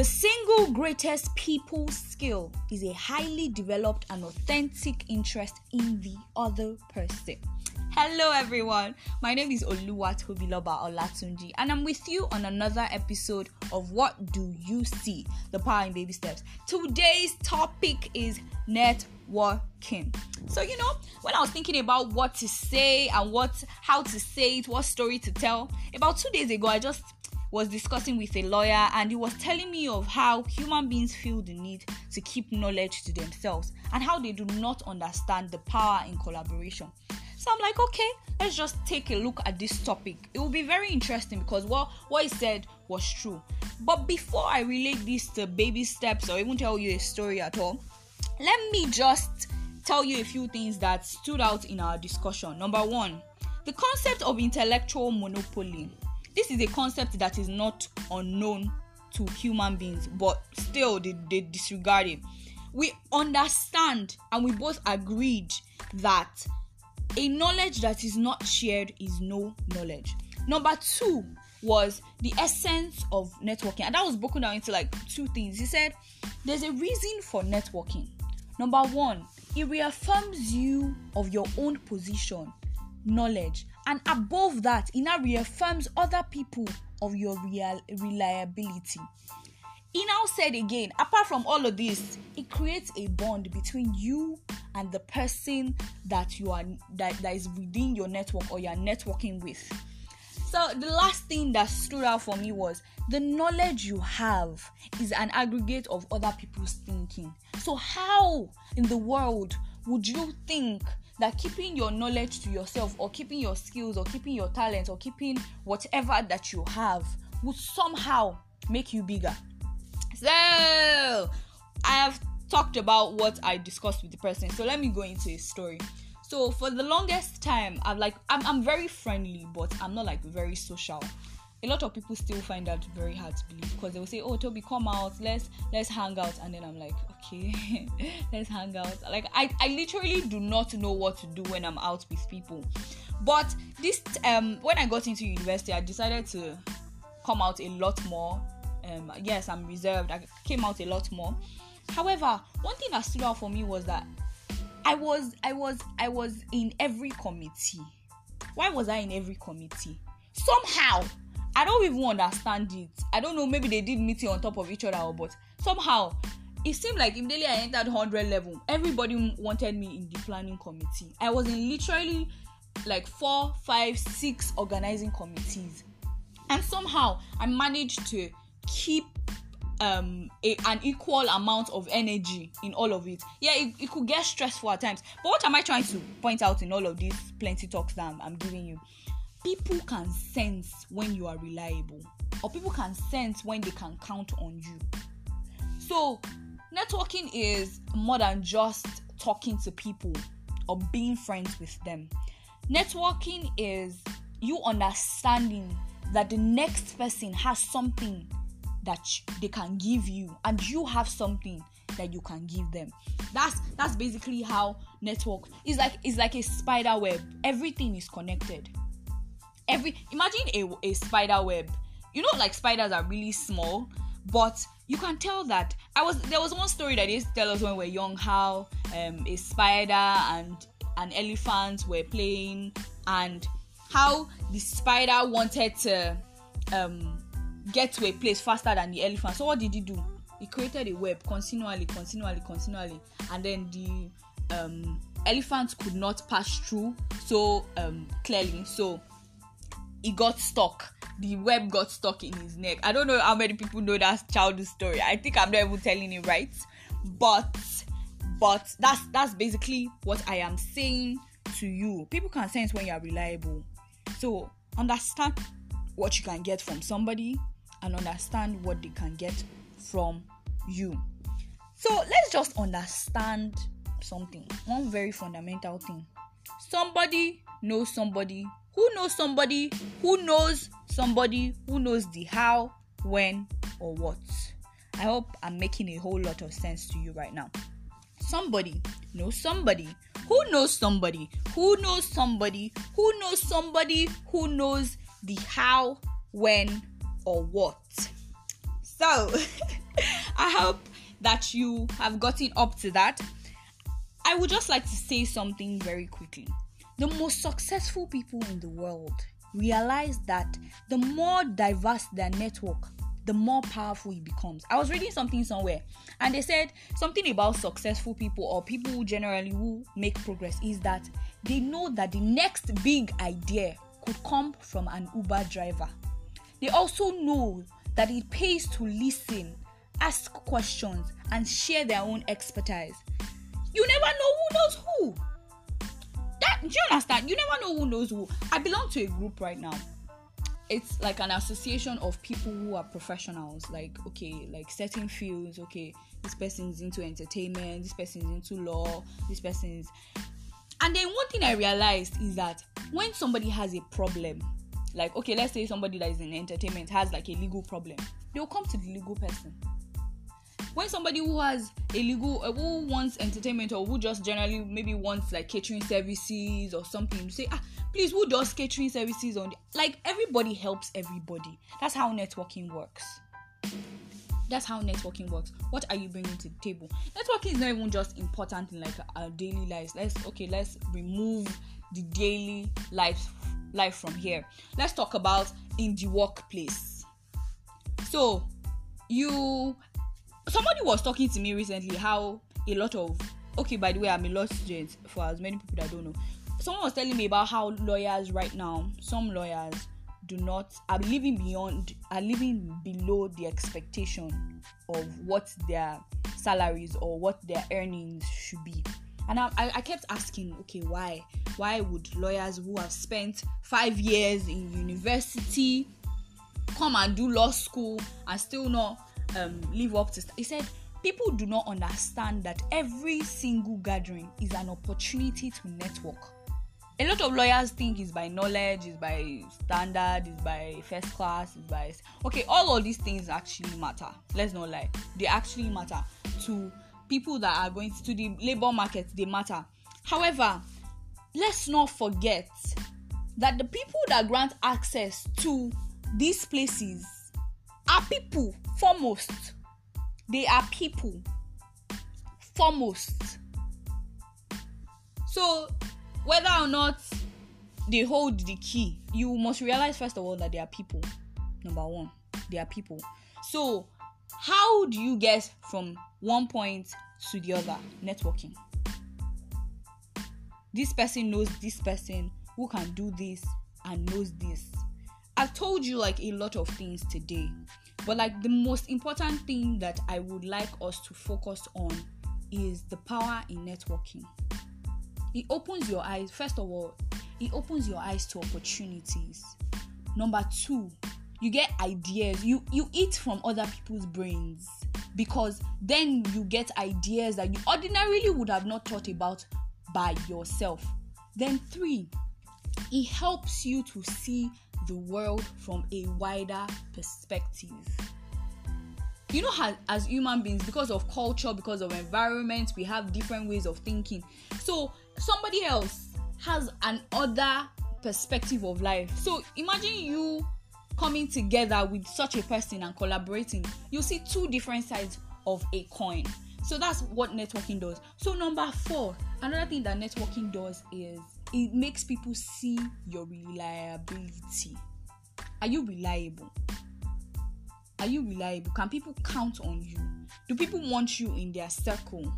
The single greatest people skill is a highly developed and authentic interest in the other person. Hello, everyone. My name is Oluwatobiloba Olatunji, and I'm with you on another episode of What Do You See? The Power in Baby Steps. Today's topic is networking. So, you know, when I was thinking about what to say and what how to say it, what story to tell, about two days ago, I just was discussing with a lawyer and he was telling me of how human beings feel the need to keep knowledge to themselves and how they do not understand the power in collaboration. So I'm like, okay, let's just take a look at this topic. It will be very interesting because what what he said was true. But before I relate this to baby steps or even tell you a story at all, let me just tell you a few things that stood out in our discussion. Number one, the concept of intellectual monopoly this is a concept that is not unknown to human beings, but still they, they disregard it. We understand and we both agreed that a knowledge that is not shared is no knowledge. Number two was the essence of networking, and that was broken down into like two things. He said there's a reason for networking. Number one, it reaffirms you of your own position, knowledge, and above that, it now reaffirms other people of your real reliability. He now said again, apart from all of this, it creates a bond between you and the person that you are that, that is within your network or you're networking with. So the last thing that stood out for me was the knowledge you have is an aggregate of other people's thinking. So how in the world would you think that keeping your knowledge to yourself or keeping your skills or keeping your talent or keeping whatever that you have would somehow make you bigger. So, I have talked about what I discussed with the person. So, let me go into a story. So, for the longest time, I'm like, I'm, I'm very friendly, but I'm not like very social a lot of people still find that very hard to believe because they will say, "Oh, Toby, come out, let's let's hang out," and then I'm like, "Okay, let's hang out." Like I, I literally do not know what to do when I'm out with people. But this, um, when I got into university, I decided to come out a lot more. Um, yes, I'm reserved. I came out a lot more. However, one thing that stood out for me was that I was, I was, I was in every committee. Why was I in every committee? Somehow I don't even understand it. I don't know, maybe they did meeting on top of each other, but somehow it seemed like immediately I entered 100 level, everybody wanted me in the planning committee. I was in literally like four, five, six organizing committees, and somehow I managed to keep um a, an equal amount of energy in all of it yeah it, it could get stressful at times but what am i trying to point out in all of these plenty talks that I'm, I'm giving you people can sense when you are reliable or people can sense when they can count on you. So networking is more than just talking to people or being friends with them. Networking is you understanding that the next person has something that they can give you and you have something that you can give them. That's that's basically how network is like it's like a spider web. Everything is connected every imagine a, a spider web. You know like spiders are really small but you can tell that i was there was one story that used to tell us when we were young how um, a spider and an elephant were playing and how the spider wanted to um, get to a place faster than the elephant. So what did he do? He created a web continually continually continually. And then the um, elephant could not pass through so um, clearly. So he got stuck. The web got stuck in his neck. I don't know how many people know that childhood story. I think I'm not even telling it right. But but that's that's basically what I am saying to you. People can sense when you are reliable. So understand what you can get from somebody and understand what they can get from you. So let's just understand something. One very fundamental thing. Somebody knows somebody who knows somebody who knows somebody who knows the how, when, or what. I hope I'm making a whole lot of sense to you right now. Somebody knows somebody who knows somebody who knows somebody who knows somebody who knows the how, when, or what. So, I hope that you have gotten up to that. I would just like to say something very quickly. The most successful people in the world realize that the more diverse their network, the more powerful it becomes. I was reading something somewhere and they said something about successful people or people who generally who make progress is that they know that the next big idea could come from an Uber driver. They also know that it pays to listen, ask questions, and share their own expertise. You never know who knows who. That do you understand? You never know who knows who. I belong to a group right now. It's like an association of people who are professionals, like okay, like certain fields. Okay, this person is into entertainment, this person is into law, this person is. And then one thing I realized is that when somebody has a problem, like okay, let's say somebody that is in entertainment has like a legal problem, they'll come to the legal person when somebody who has a legal uh, who wants entertainment or who just generally maybe wants like catering services or something say ah please who does catering services on the, like everybody helps everybody. That's how networking works. That's how networking works. What are you bringing to the table? Networking is not even just important in like our daily lives. Let's okay let's remove the daily life life from here. Let's talk about in the workplace. So you somebody was talking to me recently how a lot of okay by the way i'm a law student for as many people that don't know. Someone was telling me about how lawyers right now some lawyers do not are living beyond are living below the expectation of what their salaries or what their earnings should be. And I, I kept asking okay why? Why would lawyers who have spent five years in university come and do law school and still not um, live up to. He said people do not understand that every single gathering is an opportunity to network. A lot of lawyers think it's by knowledge, it's by standard, it's by first class, it's by okay. All of these things actually matter. Let's not lie; they actually matter to people that are going to the labor market. They matter. However, let's not forget that the people that grant access to these places are people foremost. They are people foremost. So, whether or not they hold the key, you must realize first of all that they are people. Number one, they are people. So, how do you get from one point to the other? Networking. This person knows this person who can do this and knows this I've told you like a lot of things today, but like the most important thing that I would like us to focus on is the power in networking. It opens your eyes, first of all, it opens your eyes to opportunities. Number two, you get ideas. You you eat from other people's brains because then you get ideas that you ordinarily would have not thought about by yourself. Then three, it helps you to see the world from a wider perspective. You know, as, as human beings, because of culture, because of environment, we have different ways of thinking. So, somebody else has an other perspective of life. So, imagine you coming together with such a person and collaborating. You see two different sides of a coin. So, that's what networking does. So, number four, another thing that networking does is it makes people see your reliability. Are you reliable? Are you reliable? Can people count on you? Do people want you in their circle?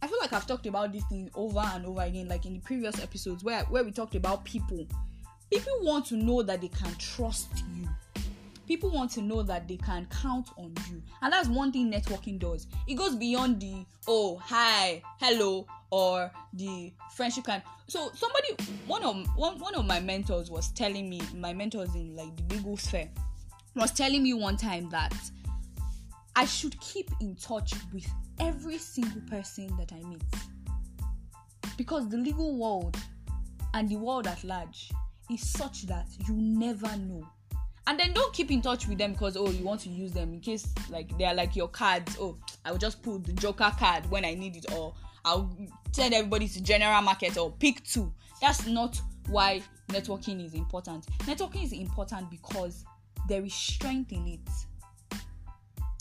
I feel like I've talked about this thing over and over again, like in the previous episodes where, where we talked about people. People want to know that they can trust you. People want to know that they can count on you. And that's one thing networking does. It goes beyond the oh, hi, hello, or the friendship kind so somebody one of one, one of my mentors was telling me my mentors in like the legal sphere was telling me one time that i should keep in touch with every single person that i meet because the legal world and the world at large is such that you never know and then don't keep in touch with them because oh you want to use them in case like they are like your cards oh i will just pull the joker card when i need it or I'll send everybody to general market or pick two. That's not why networking is important. Networking is important because there is strength in it.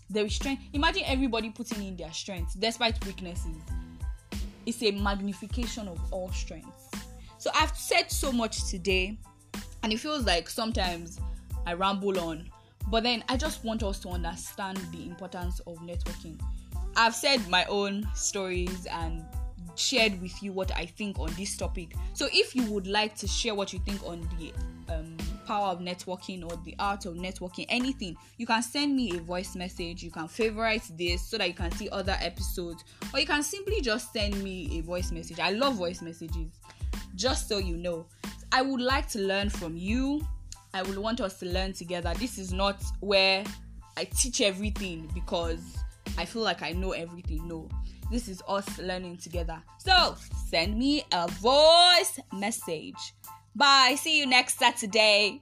there is strength. Imagine everybody putting in their strengths despite weaknesses. It's a magnification of all strengths. So I've said so much today, and it feels like sometimes I ramble on, but then I just want us to understand the importance of networking. I've said my own stories and shared with you what I think on this topic. So if you would like to share what you think on the um, power of networking or the art of networking, anything, you can send me a voice message. You can favorite this so that you can see other episodes, or you can simply just send me a voice message. I love voice messages, just so you know. I would like to learn from you. I would want us to learn together. This is not where I teach everything because I feel like I know everything. No, this is us learning together. So send me a voice message. Bye. See you next Saturday.